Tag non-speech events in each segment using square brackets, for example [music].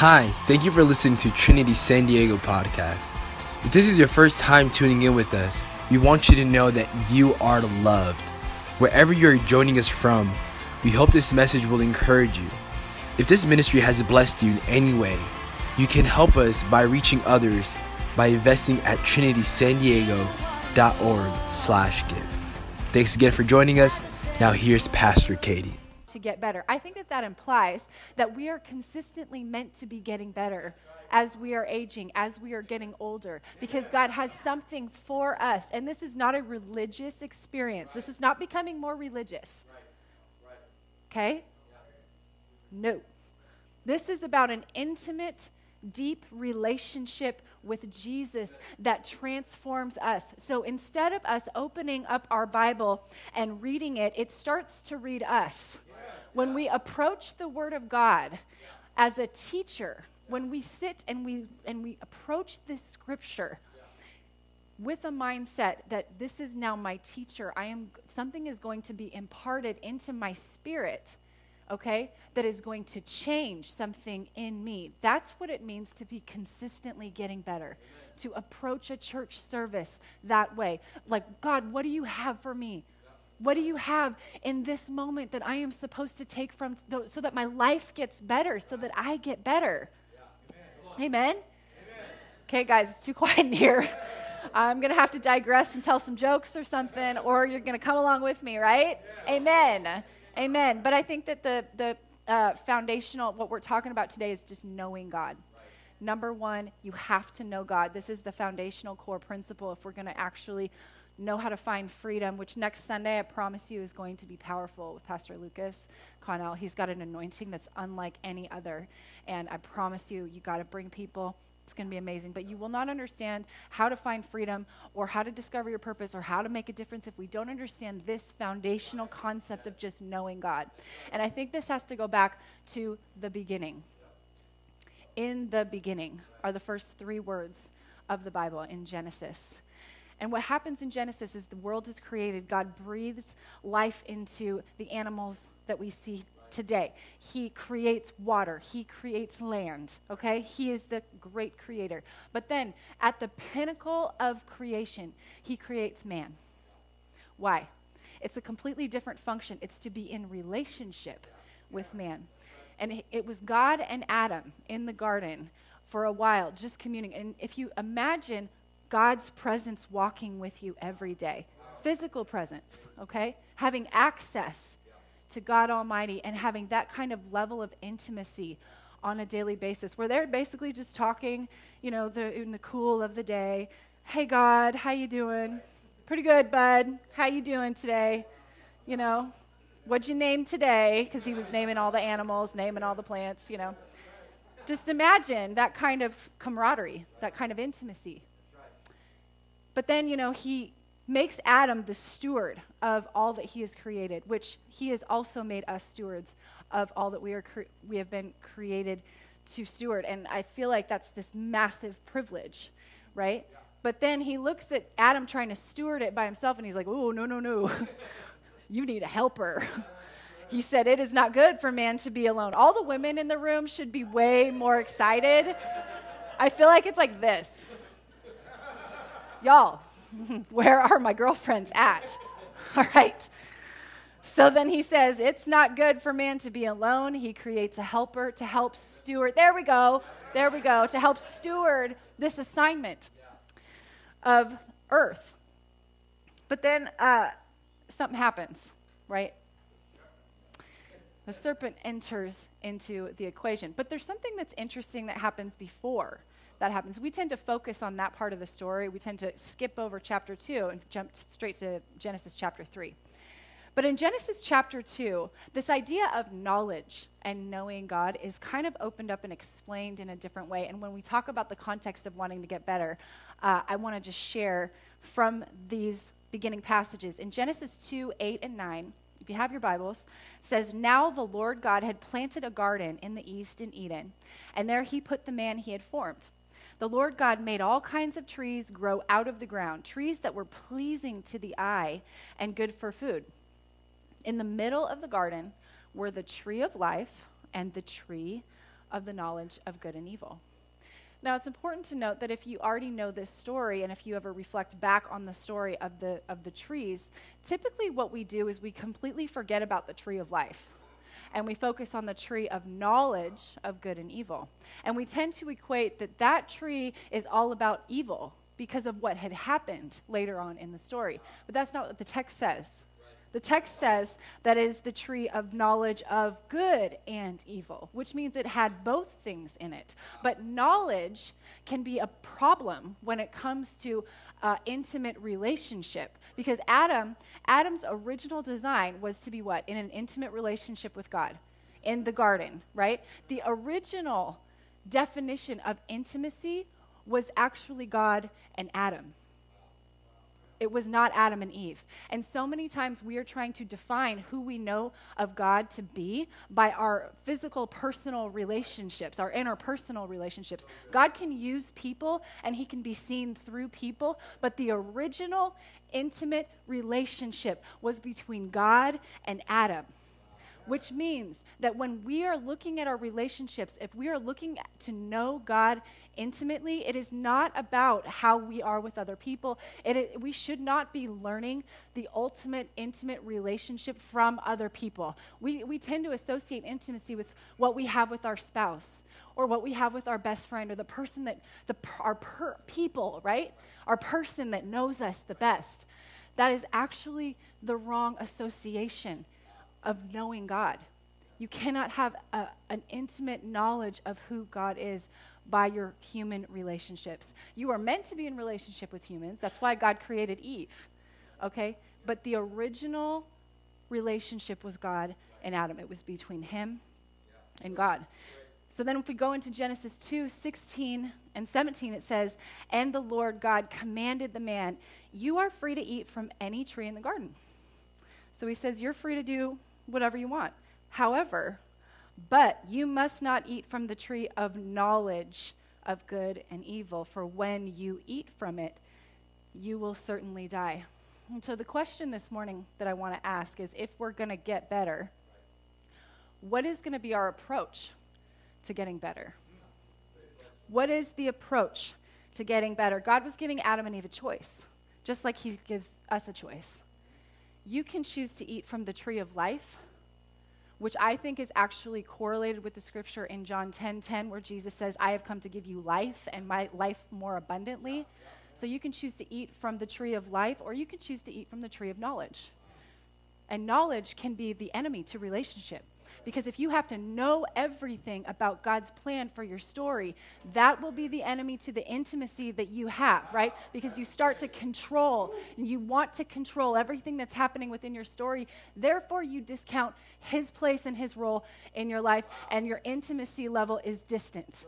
Hi, thank you for listening to Trinity San Diego podcast. If this is your first time tuning in with us, we want you to know that you are loved. Wherever you're joining us from, we hope this message will encourage you. If this ministry has blessed you in any way, you can help us by reaching others by investing at trinitysandiego.org slash give. Thanks again for joining us. Now here's Pastor Katie to get better. I think that that implies that we are consistently meant to be getting better as we are aging, as we are getting older, because God has something for us. And this is not a religious experience, this is not becoming more religious. Okay? No. This is about an intimate, deep relationship with Jesus that transforms us. So instead of us opening up our Bible and reading it, it starts to read us. When we approach the Word of God as a teacher, when we sit and we, and we approach this scripture, with a mindset that this is now my teacher i am something is going to be imparted into my spirit okay that is going to change something in me that's what it means to be consistently getting better Amen. to approach a church service that way like god what do you have for me what do you have in this moment that I am supposed to take from so that my life gets better, so that I get better? Yeah. Amen. Amen? Amen? Okay, guys, it's too quiet in here. I'm going to have to digress and tell some jokes or something, or you're going to come along with me, right? Yeah. Amen. Amen. But I think that the, the uh, foundational, what we're talking about today is just knowing God. Right. Number one, you have to know God. This is the foundational core principle if we're going to actually know how to find freedom, which next Sunday I promise you is going to be powerful with Pastor Lucas Connell. He's got an anointing that's unlike any other. And I promise you, you got to bring people. It's going to be amazing. But you will not understand how to find freedom or how to discover your purpose or how to make a difference if we don't understand this foundational concept of just knowing God. And I think this has to go back to the beginning. In the beginning are the first three words of the Bible in Genesis. And what happens in Genesis is the world is created. God breathes life into the animals that we see today. He creates water, He creates land, okay? He is the great creator. But then at the pinnacle of creation, He creates man. Why? It's a completely different function. It's to be in relationship with man. And it was God and Adam in the garden for a while, just communing. And if you imagine God's presence walking with you every day. Physical presence, okay? Having access to God Almighty and having that kind of level of intimacy on a daily basis where they're basically just talking, you know, the, in the cool of the day. Hey God, how you doing? Pretty good, bud. How you doing today? You know, what'd you name today? Because he was naming all the animals, naming all the plants, you know. Just imagine that kind of camaraderie, that kind of intimacy. But then, you know, he makes Adam the steward of all that he has created, which he has also made us stewards of all that we, are cre- we have been created to steward. And I feel like that's this massive privilege, right? Yeah. But then he looks at Adam trying to steward it by himself and he's like, oh, no, no, no. [laughs] you need a helper. he said, It is not good for man to be alone. All the women in the room should be way more excited. I feel like it's like this. Y'all, [laughs] where are my girlfriends at? [laughs] All right. So then he says, It's not good for man to be alone. He creates a helper to help steward. There we go. There we go. To help steward this assignment of earth. But then uh, something happens, right? The serpent enters into the equation. But there's something that's interesting that happens before that happens. We tend to focus on that part of the story. We tend to skip over chapter 2 and jump straight to Genesis chapter 3. But in Genesis chapter 2, this idea of knowledge and knowing God is kind of opened up and explained in a different way. And when we talk about the context of wanting to get better, uh, I want to just share from these beginning passages. In Genesis 2 8 and 9, if you have your Bibles, says, Now the Lord God had planted a garden in the east in Eden, and there he put the man he had formed. The Lord God made all kinds of trees grow out of the ground, trees that were pleasing to the eye and good for food. In the middle of the garden were the tree of life and the tree of the knowledge of good and evil. Now, it's important to note that if you already know this story and if you ever reflect back on the story of the, of the trees, typically what we do is we completely forget about the tree of life and we focus on the tree of knowledge of good and evil. And we tend to equate that that tree is all about evil because of what had happened later on in the story. But that's not what the text says. The text says that is the tree of knowledge of good and evil, which means it had both things in it. But knowledge can be a problem when it comes to uh, intimate relationship because Adam, Adam's original design was to be what? In an intimate relationship with God in the garden, right? The original definition of intimacy was actually God and Adam. It was not Adam and Eve. And so many times we are trying to define who we know of God to be by our physical, personal relationships, our interpersonal relationships. God can use people and he can be seen through people, but the original intimate relationship was between God and Adam which means that when we are looking at our relationships, if we are looking to know God intimately, it is not about how we are with other people. It, we should not be learning the ultimate intimate relationship from other people. We, we tend to associate intimacy with what we have with our spouse or what we have with our best friend or the person that, the, our per, people, right? Our person that knows us the best. That is actually the wrong association of knowing God. You cannot have a, an intimate knowledge of who God is by your human relationships. You are meant to be in relationship with humans. That's why God created Eve. Okay? But the original relationship was God and Adam. It was between him and God. So then if we go into Genesis 2, 16 and 17, it says, And the Lord God commanded the man, You are free to eat from any tree in the garden. So he says, You're free to do whatever you want. However, but you must not eat from the tree of knowledge of good and evil, for when you eat from it, you will certainly die. And so, the question this morning that I want to ask is if we're going to get better, what is going to be our approach to getting better? What is the approach to getting better? God was giving Adam and Eve a choice, just like He gives us a choice. You can choose to eat from the tree of life which I think is actually correlated with the scripture in John 10 10, where Jesus says, I have come to give you life and my life more abundantly. So you can choose to eat from the tree of life, or you can choose to eat from the tree of knowledge. And knowledge can be the enemy to relationship. Because if you have to know everything about God's plan for your story, that will be the enemy to the intimacy that you have, right? Because you start to control and you want to control everything that's happening within your story. Therefore, you discount his place and his role in your life, and your intimacy level is distant.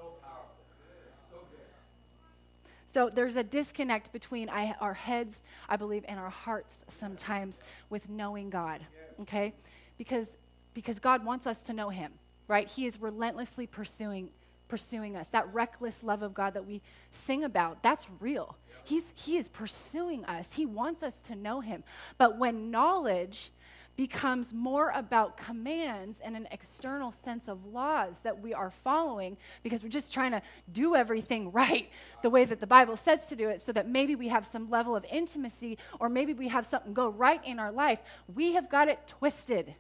So there's a disconnect between our heads, I believe, and our hearts sometimes with knowing God, okay? Because because God wants us to know him, right? He is relentlessly pursuing pursuing us. That reckless love of God that we sing about, that's real. He's he is pursuing us. He wants us to know him. But when knowledge becomes more about commands and an external sense of laws that we are following because we're just trying to do everything right the way that the Bible says to do it so that maybe we have some level of intimacy or maybe we have something go right in our life, we have got it twisted.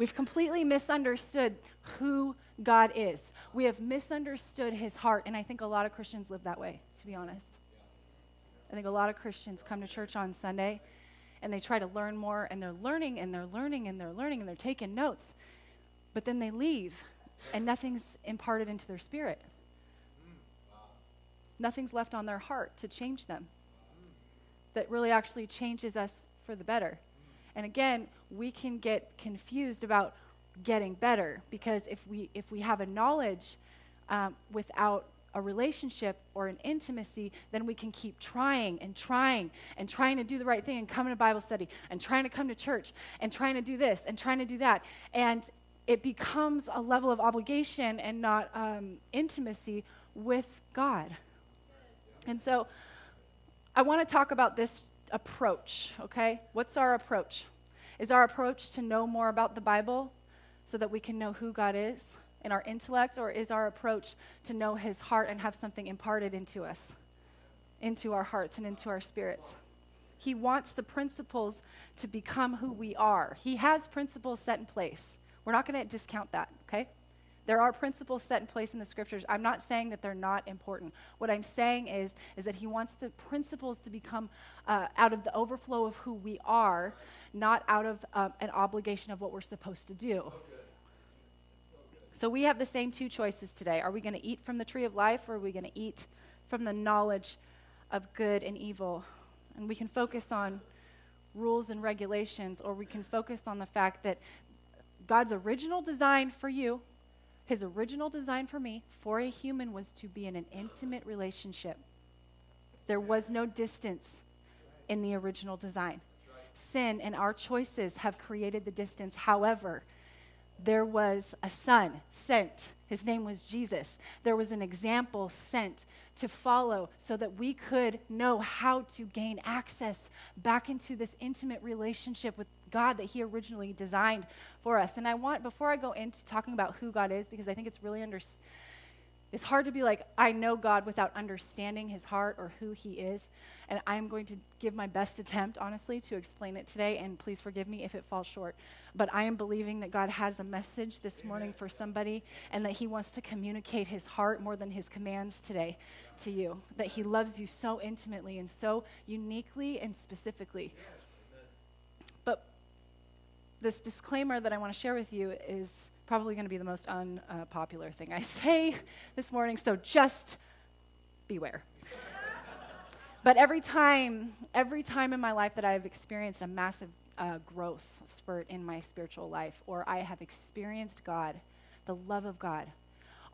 We've completely misunderstood who God is. We have misunderstood his heart. And I think a lot of Christians live that way, to be honest. I think a lot of Christians come to church on Sunday and they try to learn more and they're learning and they're learning and they're learning and they're taking notes. But then they leave and nothing's imparted into their spirit. Nothing's left on their heart to change them that really actually changes us for the better. And again, we can get confused about getting better because if we if we have a knowledge um, without a relationship or an intimacy, then we can keep trying and trying and trying to do the right thing and coming to Bible study and trying to come to church and trying to do this and trying to do that. And it becomes a level of obligation and not um, intimacy with God. And so I want to talk about this approach, okay? What's our approach? Is our approach to know more about the Bible so that we can know who God is? in our intellect, or is our approach to know His heart and have something imparted into us, into our hearts and into our spirits? He wants the principles to become who we are. He has principles set in place. We're not going to discount that, okay? There are principles set in place in the scriptures. I'm not saying that they're not important. What I'm saying is, is that he wants the principles to become uh, out of the overflow of who we are, not out of um, an obligation of what we're supposed to do. So we have the same two choices today. Are we going to eat from the tree of life or are we going to eat from the knowledge of good and evil? And we can focus on rules and regulations or we can focus on the fact that God's original design for you his original design for me, for a human, was to be in an intimate relationship. There was no distance in the original design. Sin and our choices have created the distance. However, there was a son sent. His name was Jesus. There was an example sent to follow so that we could know how to gain access back into this intimate relationship with God that He originally designed for us. And I want, before I go into talking about who God is, because I think it's really under, it's hard to be like, I know God without understanding His heart or who He is. And I'm going to give my best attempt, honestly, to explain it today. And please forgive me if it falls short. But I am believing that God has a message this morning for somebody and that He wants to communicate His heart more than His commands today to you. That He loves you so intimately and so uniquely and specifically this disclaimer that I want to share with you is probably going to be the most unpopular uh, thing I [laughs] say this morning, so just beware. but every time, every time in my life that I've experienced a massive uh, growth spurt in my spiritual life, or I have experienced God, the love of God,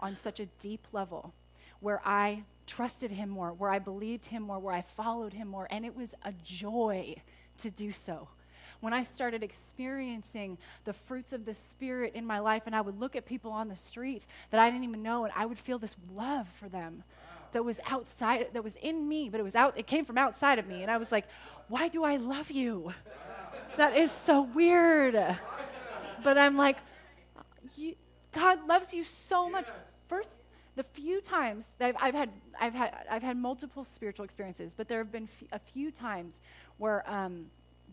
on such a deep level, where I trusted Him more, where I believed Him more, where I followed Him more, and it was a joy to do so when I started experiencing the fruits of the Spirit in my life, and I would look at people on the street that I didn't even know, and I would feel this love for them that was outside, that was in me, but it was out, it came from outside of me. And I was like, why do I love you? That is so weird. But I'm like, God loves you so much. First, the few times that I've, I've, had, I've had, I've had multiple spiritual experiences, but there have been f- a few times where um,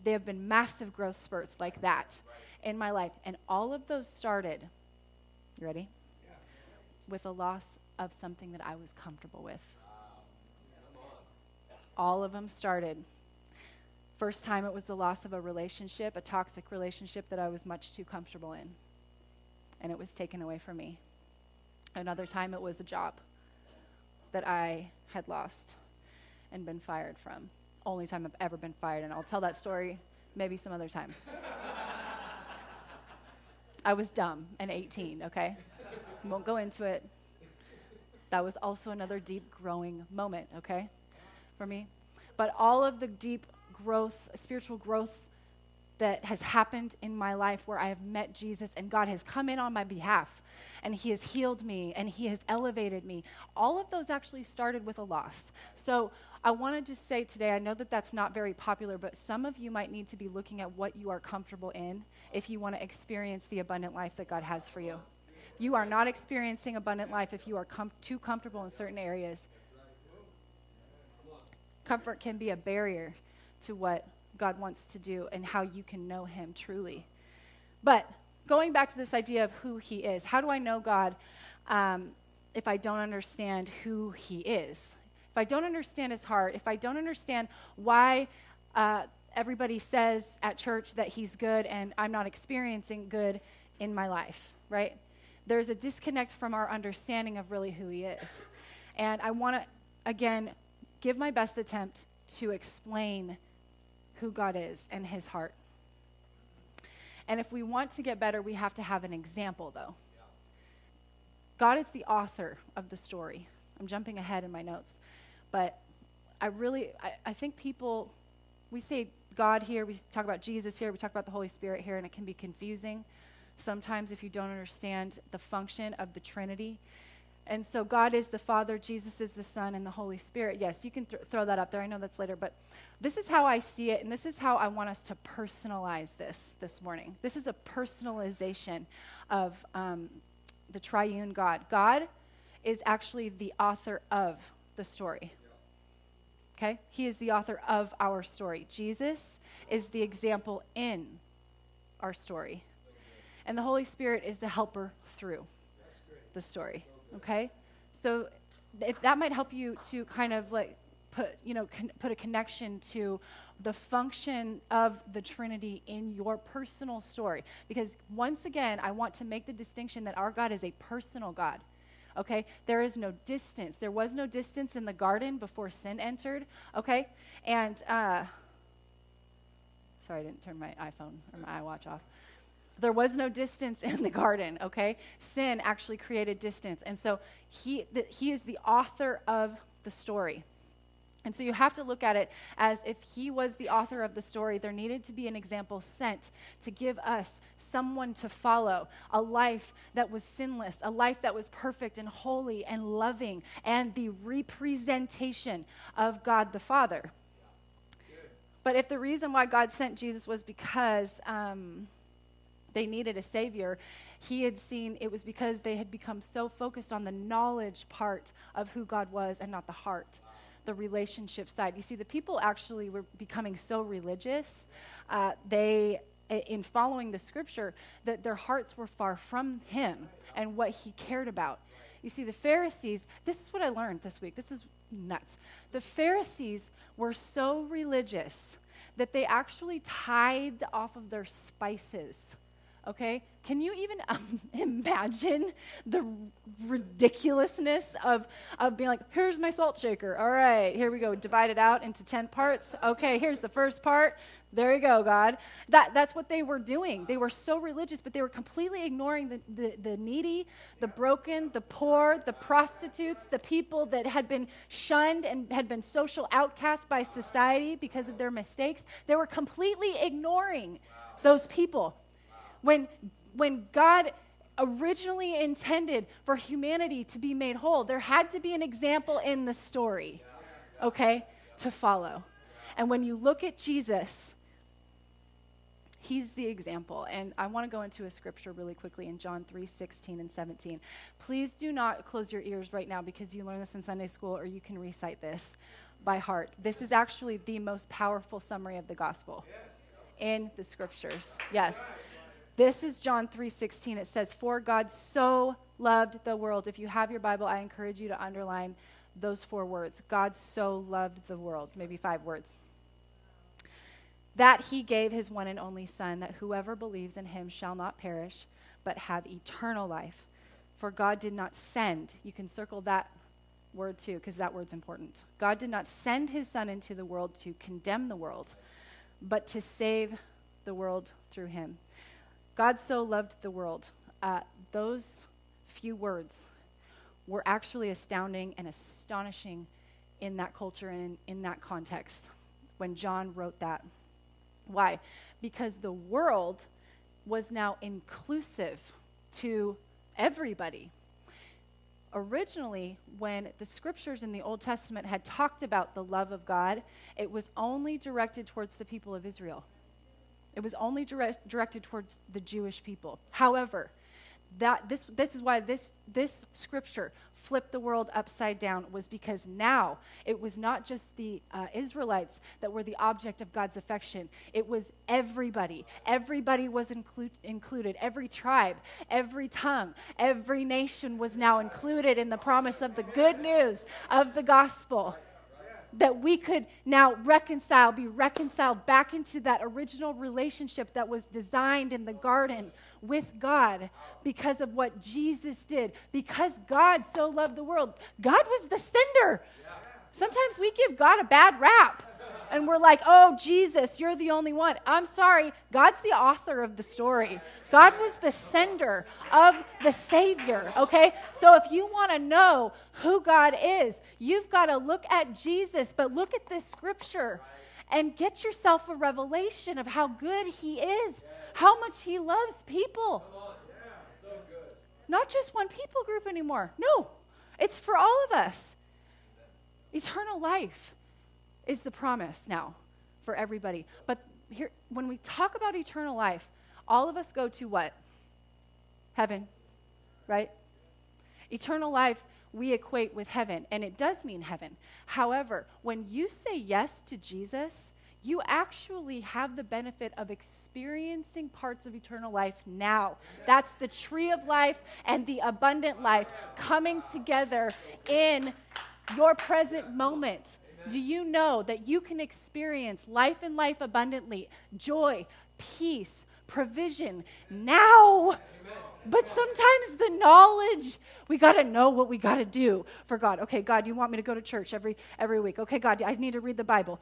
there have been massive growth spurts like that in my life. And all of those started, you ready? Yeah. With a loss of something that I was comfortable with. All of them started. First time it was the loss of a relationship, a toxic relationship that I was much too comfortable in. And it was taken away from me. Another time it was a job that I had lost and been fired from only time I've ever been fired, and I'll tell that story maybe some other time. I was dumb and 18, okay? Won't go into it. That was also another deep growing moment, okay, for me. But all of the deep growth, spiritual growth that has happened in my life where I have met Jesus and God has come in on my behalf and He has healed me and He has elevated me. All of those actually started with a loss. So I want to just say today, I know that that's not very popular, but some of you might need to be looking at what you are comfortable in if you want to experience the abundant life that God has for you. You are not experiencing abundant life if you are com- too comfortable in certain areas. Comfort can be a barrier to what God wants to do and how you can know Him truly. But going back to this idea of who He is, how do I know God um, if I don't understand who He is? If I don't understand his heart, if I don't understand why uh, everybody says at church that he's good and I'm not experiencing good in my life, right? There's a disconnect from our understanding of really who he is. And I want to, again, give my best attempt to explain who God is and his heart. And if we want to get better, we have to have an example, though. God is the author of the story. I'm jumping ahead in my notes. But I really, I, I think people, we say God here, we talk about Jesus here, we talk about the Holy Spirit here, and it can be confusing sometimes if you don't understand the function of the Trinity. And so God is the Father, Jesus is the Son, and the Holy Spirit. Yes, you can th- throw that up there. I know that's later, but this is how I see it, and this is how I want us to personalize this this morning. This is a personalization of um, the triune God. God is actually the author of the story. Okay? He is the author of our story. Jesus is the example in our story. And the Holy Spirit is the helper through the story. Okay? So if that might help you to kind of like put, you know, con- put a connection to the function of the Trinity in your personal story. Because once again, I want to make the distinction that our God is a personal God. Okay? There is no distance. There was no distance in the garden before sin entered. Okay? And, uh, sorry, I didn't turn my iPhone or my iWatch off. There was no distance in the garden, okay? Sin actually created distance. And so he, the, he is the author of the story. And so you have to look at it as if he was the author of the story, there needed to be an example sent to give us someone to follow, a life that was sinless, a life that was perfect and holy and loving, and the representation of God the Father. But if the reason why God sent Jesus was because um, they needed a Savior, he had seen it was because they had become so focused on the knowledge part of who God was and not the heart the relationship side. You see, the people actually were becoming so religious, uh, they, in following the scripture, that their hearts were far from Him and what He cared about. You see, the Pharisees, this is what I learned this week. This is nuts. The Pharisees were so religious that they actually tithed off of their spices okay? Can you even um, [laughs] imagine the ridiculousness of, of being like, here's my salt shaker. All right, here we go. Divide it out into 10 parts. Okay, here's the first part. There you go, God. That, that's what they were doing. They were so religious, but they were completely ignoring the, the, the needy, the broken, the poor, the prostitutes, the people that had been shunned and had been social outcasts by society because of their mistakes. They were completely ignoring those people when, when God originally intended for humanity to be made whole, there had to be an example in the story, okay, to follow. And when you look at Jesus, he's the example. And I want to go into a scripture really quickly in John 3 16 and 17. Please do not close your ears right now because you learn this in Sunday school or you can recite this by heart. This is actually the most powerful summary of the gospel in the scriptures. Yes. This is John 3:16. It says, "For God so loved the world." If you have your Bible, I encourage you to underline those four words. God so loved the world. Maybe five words. That he gave his one and only son that whoever believes in him shall not perish but have eternal life. For God did not send. You can circle that word too because that word's important. God did not send his son into the world to condemn the world, but to save the world through him. God so loved the world. Uh, those few words were actually astounding and astonishing in that culture and in, that context when John wrote that. Why? Because the world was now inclusive to everybody. Originally, when the scriptures in the Old Testament had talked about the love of God, it was only directed towards the people of Israel. It was only direct, directed towards the Jewish people. However, that this this is why this this scripture flipped the world upside down was because now it was not just the uh, Israelites that were the object of God's affection. It was everybody. Everybody was inclu- included. Every tribe, every tongue, every nation was now included in the promise of the good news of the gospel that we could now reconcile, be reconciled back into that original relationship that was designed in the garden with God because of what Jesus did. Because God so loved the world, God was the sender. Sometimes we give God a bad rap and we're like, oh, Jesus, you're the only one. I'm sorry. God's the author of the story. God was the sender of the Savior, okay? So if you want to know who God is, you've got to look at Jesus, but look at this scripture and get yourself a revelation of how good He is, how much He loves people. Not just one people group anymore. No, it's for all of us. Eternal life is the promise now for everybody. But here, when we talk about eternal life, all of us go to what? Heaven, right? Eternal life we equate with heaven, and it does mean heaven. However, when you say yes to Jesus, you actually have the benefit of experiencing parts of eternal life now. That's the tree of life and the abundant life coming together in your present moment. Do you know that you can experience life and life abundantly, joy, peace, provision now? But sometimes the knowledge, we got to know what we got to do for God. Okay, God, you want me to go to church every every week. Okay, God, I need to read the Bible.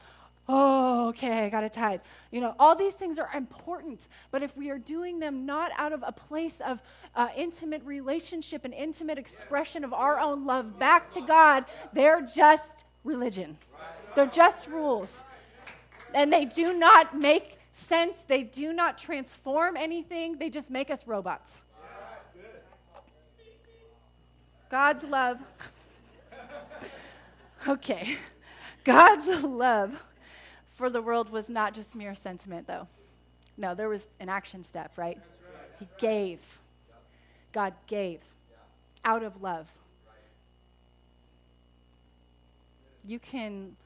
Oh, okay, I got to tithe. You know, all these things are important, but if we are doing them not out of a place of uh, intimate relationship and intimate expression of our own love back to God, they're just religion. They're just rules. And they do not make sense, they do not transform anything, they just make us robots. God's love. [laughs] Okay. God's love for the world was not just mere sentiment, though. No, there was an action step, right? He gave. God gave out of love. You can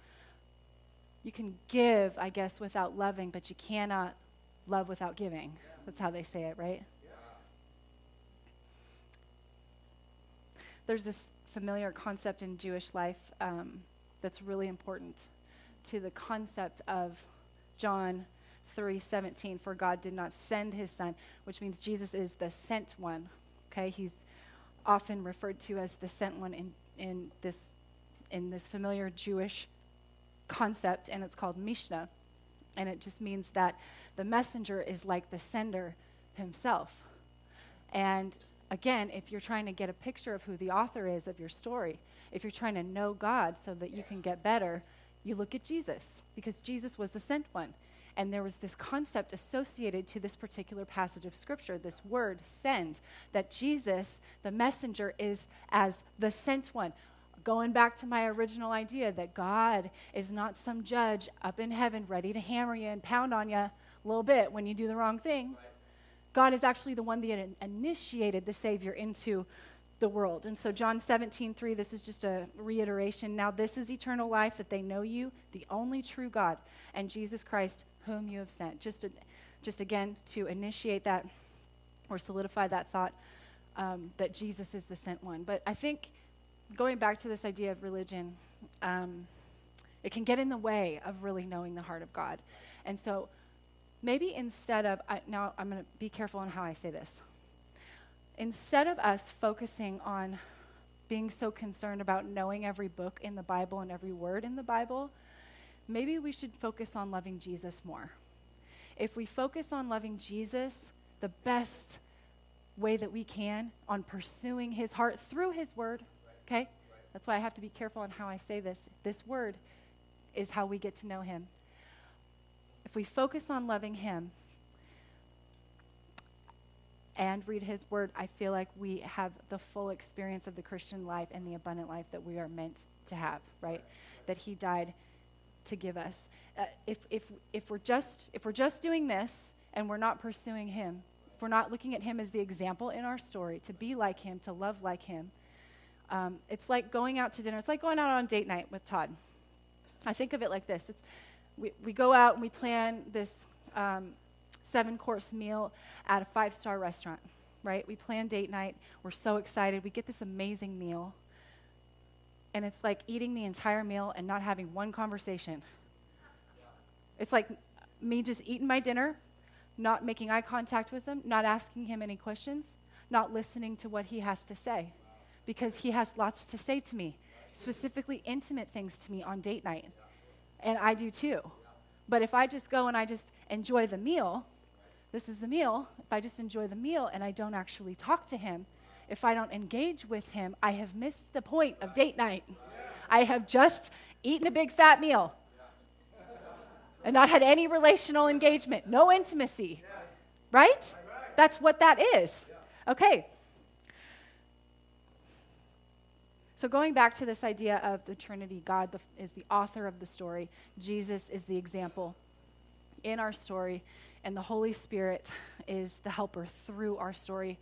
you can give, I guess, without loving, but you cannot love without giving. That's how they say it, right? There's this familiar concept in Jewish life um, that's really important to the concept of John 3:17 for God did not send his son which means Jesus is the sent one okay he's often referred to as the sent one in in this in this familiar Jewish concept, and it's called Mishnah. And it just means that the messenger is like the sender himself. And again, if you're trying to get a picture of who the author is of your story, if you're trying to know God so that you can get better, you look at Jesus, because Jesus was the sent one. And there was this concept associated to this particular passage of Scripture, this word, send, that Jesus, the messenger, is as the sent one going back to my original idea that God is not some judge up in heaven ready to hammer you and pound on you a little bit when you do the wrong thing. God is actually the one that initiated the Savior into the world. And so, John 17, 3, this is just a reiteration. Now, this is eternal life that they know you, the only true God, and Jesus Christ, whom you have sent. Just, to, just again, to initiate that or solidify that thought um, that Jesus is the sent one. But I think going back to this idea of religion, um, it can get in the way of really knowing the heart of God. And so maybe instead of, I, now I'm going to be careful on how I say this. Instead of us focusing on being so concerned about knowing every book in the Bible and every word in the Bible, maybe we should focus on loving Jesus more. If we focus on loving Jesus, the best way that we can on pursuing his heart through his word, Okay? That's why I have to be careful on how I say this. This word is how we get to know him. If we focus on loving him and read his word, I feel like we have the full experience of the Christian life and the abundant life that we are meant to have, right? That he died to give us. Uh, if, if, if, we're just, if we're just doing this and we're not pursuing him, if we're not looking at him as the example in our story, to be like him, to love like him, um, it's like going out to dinner. It's like going out on date night with Todd. I think of it like this it's, we, we go out and we plan this um, seven course meal at a five star restaurant, right? We plan date night. We're so excited. We get this amazing meal. And it's like eating the entire meal and not having one conversation. It's like me just eating my dinner, not making eye contact with him, not asking him any questions, not listening to what he has to say because he has lots to say to me, specifically intimate things to me on date night. And I do too. But if I just go and I just enjoy the meal, this is the meal. If I just enjoy the meal and I don't actually talk to him, if I don't engage with him, I have missed the point of date night. I have just eaten a big fat meal and not had any relational engagement, no intimacy. Right? That's what that is. Okay, So, going back to this idea of the Trinity, God the, is the author of the story, Jesus is the example in our story, and the Holy Spirit is the helper through our story.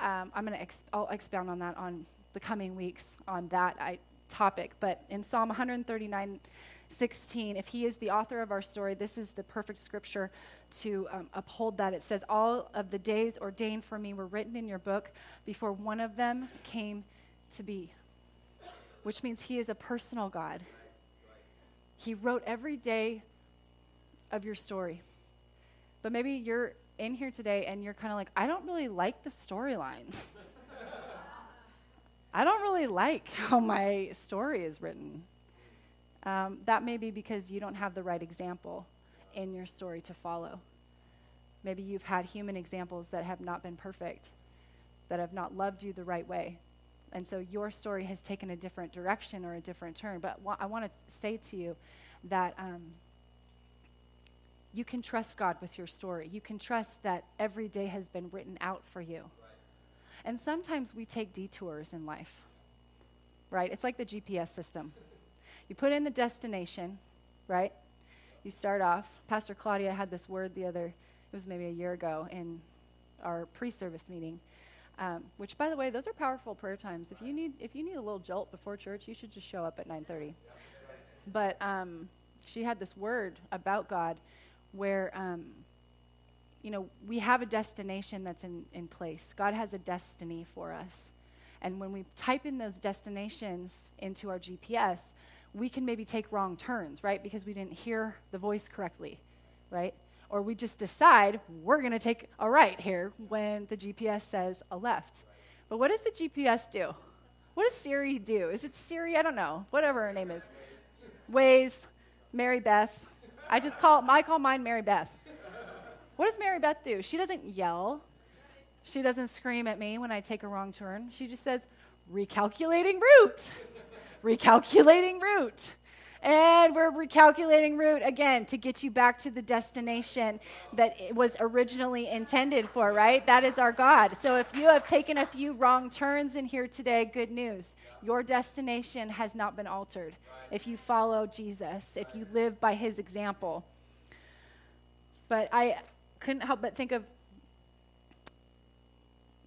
Um, I'm going to ex- I'll expound on that on the coming weeks on that I, topic. But in Psalm 139, 16, if he is the author of our story, this is the perfect scripture to um, uphold that. It says, All of the days ordained for me were written in your book before one of them came to be, which means he is a personal God. He wrote every day of your story. But maybe you're in here today and you're kind of like, I don't really like the storyline. [laughs] I don't really like how my story is written. Um, that may be because you don't have the right example in your story to follow. Maybe you've had human examples that have not been perfect, that have not loved you the right way. And so your story has taken a different direction or a different turn. But I want to say to you that um, you can trust God with your story. You can trust that every day has been written out for you. And sometimes we take detours in life, right? It's like the GPS system. You put in the destination, right? You start off. Pastor Claudia had this word the other, it was maybe a year ago in our pre-service meeting. Um, which, by the way, those are powerful prayer times. If you need, if you need a little jolt before church, you should just show up at 9:30. But um, she had this word about God, where um, you know we have a destination that's in, in place. God has a destiny for us, and when we type in those destinations into our GPS, we can maybe take wrong turns, right? Because we didn't hear the voice correctly, right? Or we just decide we're going to take a right here when the GPS says a left. But what does the GPS do? What does Siri do? Is it Siri? I don't know. Whatever her name is. Waze, Mary Beth. I just call I call mine Mary Beth. What does Mary Beth do? She doesn't yell. She doesn't scream at me when I take a wrong turn. She just says, recalculating route recalculating route. And we're recalculating route again to get you back to the destination that it was originally intended for, right? That is our God. So if you have taken a few wrong turns in here today, good news. Your destination has not been altered. If you follow Jesus, if you live by his example. But I couldn't help but think of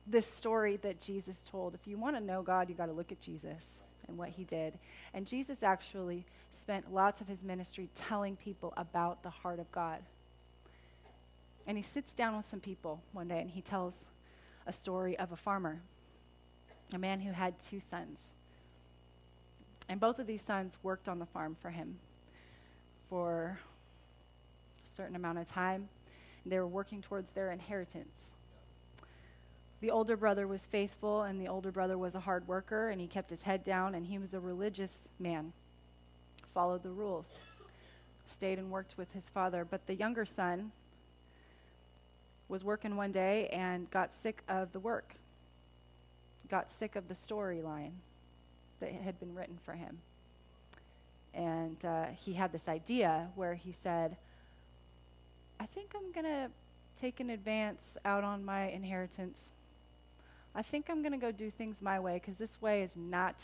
this story that Jesus told. If you want to know God, you got to look at Jesus and what he did. And Jesus actually spent lots of his ministry telling people about the heart of God. And he sits down with some people one day and he tells a story of a farmer, a man who had two sons. And both of these sons worked on the farm for him for a certain amount of time. They were working towards their inheritance the older brother was faithful, and the older brother was a hard worker, and he kept his head down, and he was a religious man, followed the rules, stayed and worked with his father. But the younger son was working one day and got sick of the work, got sick of the storyline that had been written for him. And uh, he had this idea where he said, I think I'm going to take an advance out on my inheritance I think I'm going to go do things my way because this way is not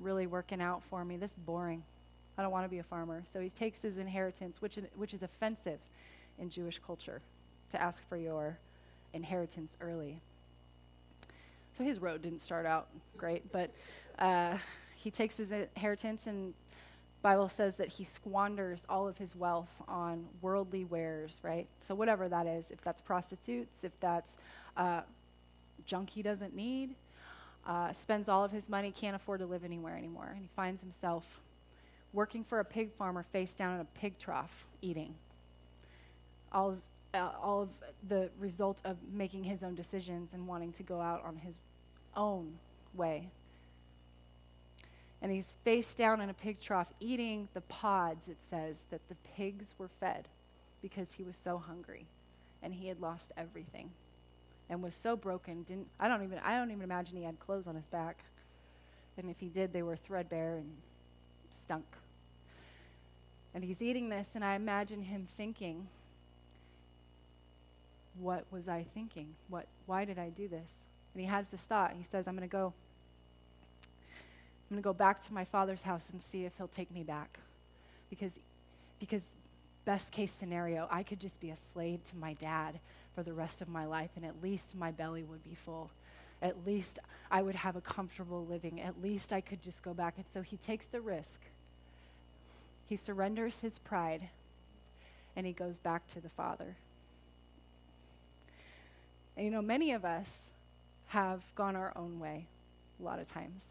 really working out for me. This is boring. I don't want to be a farmer. So he takes his inheritance, which, which is offensive in Jewish culture, to ask for your inheritance early. So his road didn't start out great, but uh, he takes his inheritance, and Bible says that he squanders all of his wealth on worldly wares, right? So whatever that is, if that's prostitutes, if that's uh, junk he doesn't need, uh, spends all of his money, can't afford to live anywhere anymore, and he finds himself working for a pig farmer face down in a pig trough eating. All, uh, all of the result of making his own decisions and wanting to go out on his own way. And he's face down in a pig trough eating the pods, it says, that the pigs were fed because he was so hungry and he had lost everything and was so broken didn't I don't even I don't even imagine he had clothes on his back. And if he did, they were threadbare and stunk. And he's eating this and I imagine him thinking what was I thinking? What why did I do this? And he has this thought. He says I'm going to go I'm going to go back to my father's house and see if he'll take me back. Because because best case scenario, I could just be a slave to my dad for the rest of my life, and at least my belly would be full. At least I would have a comfortable living. At least I could just go back. And so he takes the risk. He surrenders his pride and he goes back to the Father. And you know, many of us have gone our own way a lot of times.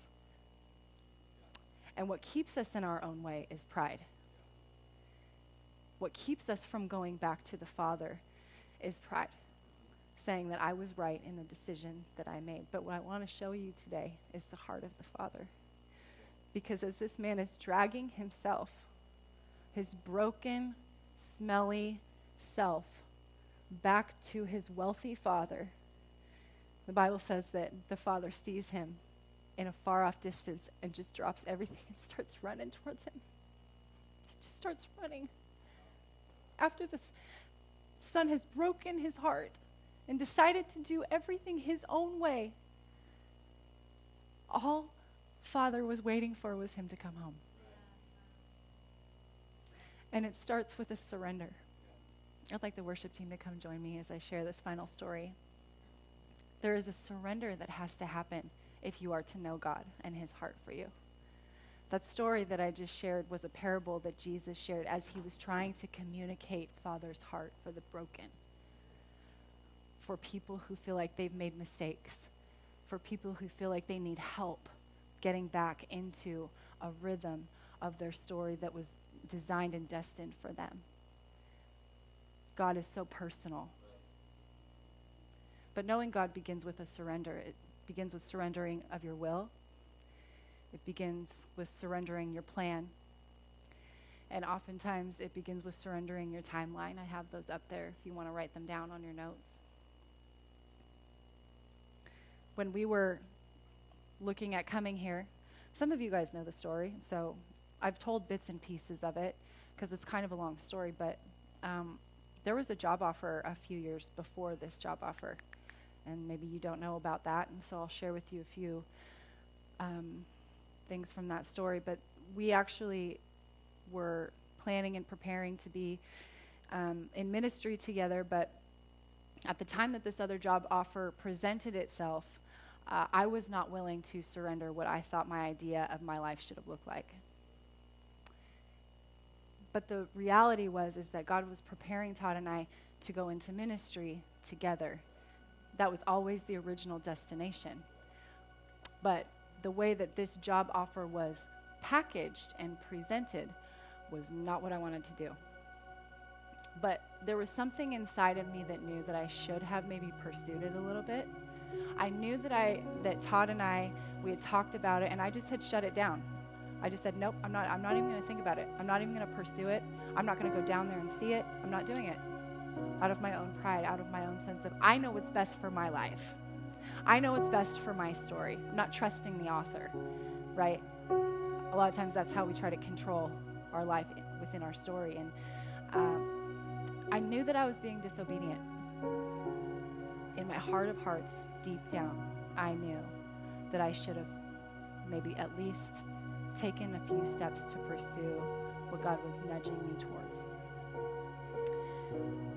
And what keeps us in our own way is pride. What keeps us from going back to the Father is pride, saying that I was right in the decision that I made. But what I want to show you today is the heart of the Father. Because as this man is dragging himself, his broken, smelly self, back to his wealthy father, the Bible says that the father sees him in a far off distance and just drops everything and [laughs] starts running towards him. He just starts running. After the son has broken his heart and decided to do everything his own way, all father was waiting for was him to come home. And it starts with a surrender. I'd like the worship team to come join me as I share this final story. There is a surrender that has to happen if you are to know God and His heart for you. That story that I just shared was a parable that Jesus shared as he was trying to communicate Father's heart for the broken, for people who feel like they've made mistakes, for people who feel like they need help getting back into a rhythm of their story that was designed and destined for them. God is so personal. But knowing God begins with a surrender. It begins with surrendering of your will, it begins with surrendering your plan. And oftentimes it begins with surrendering your timeline. I have those up there if you want to write them down on your notes. When we were looking at coming here, some of you guys know the story, so I've told bits and pieces of it because it's kind of a long story, but um, there was a job offer a few years before this job offer and maybe you don't know about that, and so I'll share with you a few um, things from that story. But we actually were planning and preparing to be um, in ministry together, but at the time that this other job offer presented itself, uh, I was not willing to surrender what I thought my idea of my life should have looked like. But the reality was is that God was preparing Todd and I to go into ministry together that was always the original destination. But the way that this job offer was packaged and presented was not what I wanted to do. But there was something inside of me that knew that I should have maybe pursued it a little bit. I knew that I that Todd and I we had talked about it and I just had shut it down. I just said, "Nope, I'm not I'm not even going to think about it. I'm not even going to pursue it. I'm not going to go down there and see it. I'm not doing it." out of my own pride, out of my own sense of, I know what's best for my life. I know what's best for my story. I'm not trusting the author, right? A lot of times that's how we try to control our life within our story. And um, I knew that I was being disobedient. In my heart of hearts, deep down, I knew that I should have maybe at least taken a few steps to pursue what God was nudging me towards.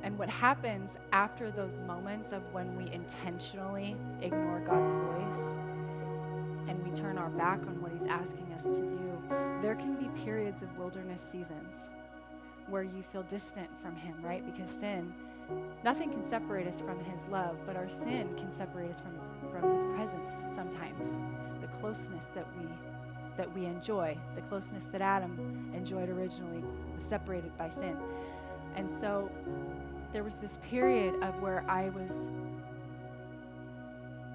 And what happens after those moments of when we intentionally ignore God's voice and we turn our back on what He's asking us to do, there can be periods of wilderness seasons where you feel distant from Him, right? Because sin, nothing can separate us from His love, but our sin can separate us from His, from his presence sometimes. The closeness that we that we enjoy, the closeness that Adam enjoyed originally, was separated by sin. And so there was this period of where I was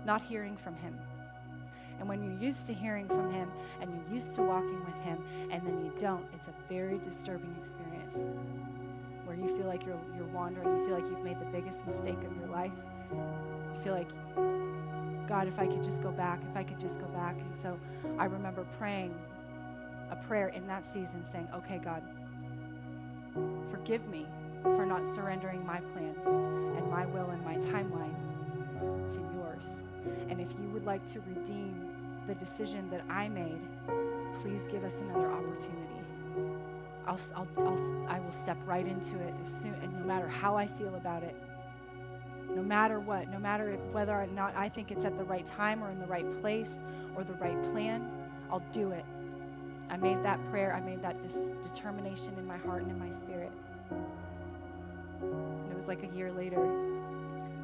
not hearing from him. And when you're used to hearing from him and you're used to walking with him and then you don't, it's a very disturbing experience where you feel like you're, you're wandering. You feel like you've made the biggest mistake of your life. You feel like, God, if I could just go back, if I could just go back. And so I remember praying a prayer in that season saying, okay, God, forgive me for not surrendering my plan and my will and my timeline to yours. And if you would like to redeem the decision that I made, please give us another opportunity. I'll, I'll, I'll, I will step right into it as soon, and no matter how I feel about it, no matter what, no matter whether or not I think it's at the right time or in the right place or the right plan, I'll do it. I made that prayer, I made that dis- determination in my heart and in my spirit. And it was like a year later,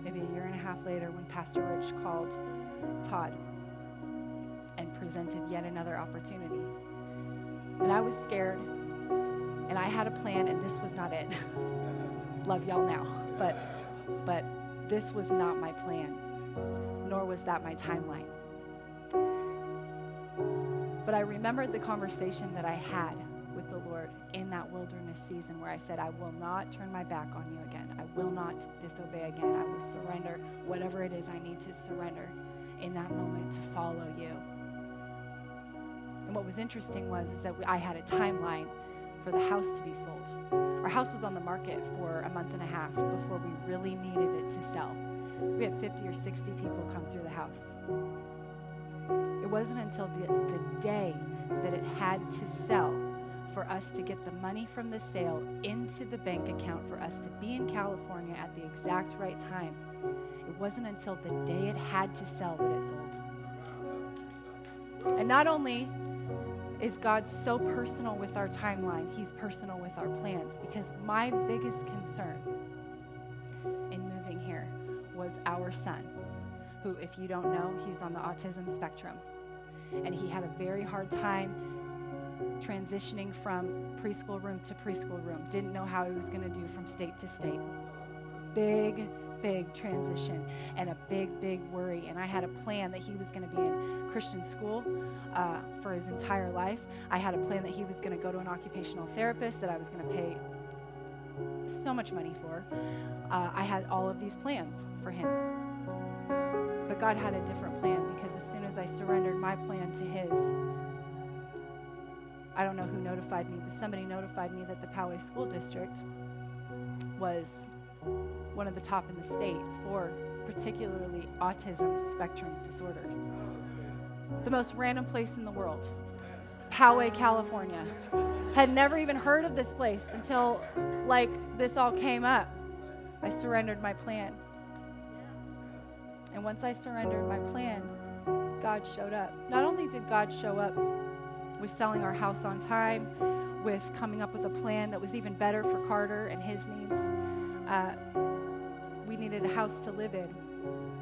maybe a year and a half later, when Pastor Rich called Todd and presented yet another opportunity. And I was scared, and I had a plan, and this was not it. [laughs] Love y'all now, but but this was not my plan, nor was that my timeline. But I remembered the conversation that I had with the Lord in that wilderness season where I said, I will not turn my back on you again. I will not disobey again. I will surrender whatever it is I need to surrender in that moment to follow you. And what was interesting was is that we, I had a timeline for the house to be sold. Our house was on the market for a month and a half before we really needed it to sell. We had 50 or 60 people come through the house. It wasn't until the, the day that it had to sell for us to get the money from the sale into the bank account for us to be in California at the exact right time. It wasn't until the day it had to sell that it sold. And not only is God so personal with our timeline, He's personal with our plans. Because my biggest concern in moving here was our son, who, if you don't know, he's on the autism spectrum. And he had a very hard time transitioning from preschool room to preschool room, didn't know how he was going to do from state to state. Big, big transition and a big, big worry. And I had a plan that he was going to be in Christian school uh, for his entire life. I had a plan that he was going to go to an occupational therapist that I was going to pay so much money for. Uh, I had all of these plans for him. God had a different plan because as soon as I surrendered my plan to His, I don't know who notified me, but somebody notified me that the Poway School District was one of the top in the state for particularly autism spectrum disorder. The most random place in the world. Poway, California. Had never even heard of this place until like this all came up. I surrendered my plan. And once I surrendered my plan, God showed up. Not only did God show up with selling our house on time, with coming up with a plan that was even better for Carter and his needs, uh, we needed a house to live in.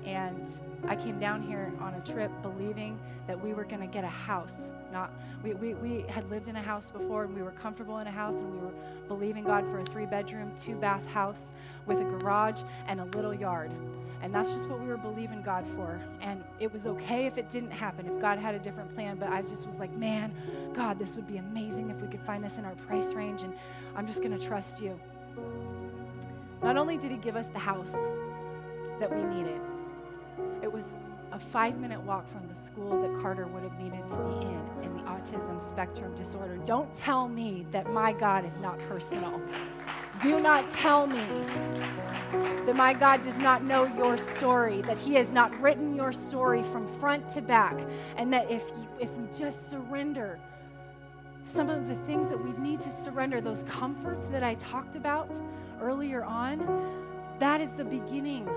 And I came down here on a trip believing that we were going to get a house. Not we, we, we had lived in a house before and we were comfortable in a house and we were believing God for a three bedroom, two bath house with a garage and a little yard. And that's just what we were believing God for. And it was okay if it didn't happen, if God had a different plan. But I just was like, man, God, this would be amazing if we could find this in our price range. And I'm just going to trust you. Not only did He give us the house that we needed, it was a five minute walk from the school that Carter would have needed to be in in the autism spectrum disorder. Don't tell me that my God is not personal. Do not tell me that my God does not know your story, that He has not written your story from front to back, and that if, you, if we just surrender some of the things that we need to surrender, those comforts that I talked about earlier on, that is the beginning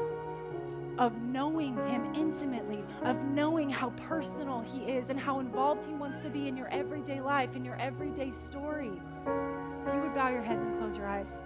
of knowing Him intimately, of knowing how personal He is and how involved He wants to be in your everyday life, in your everyday story. If you would bow your heads and close your eyes.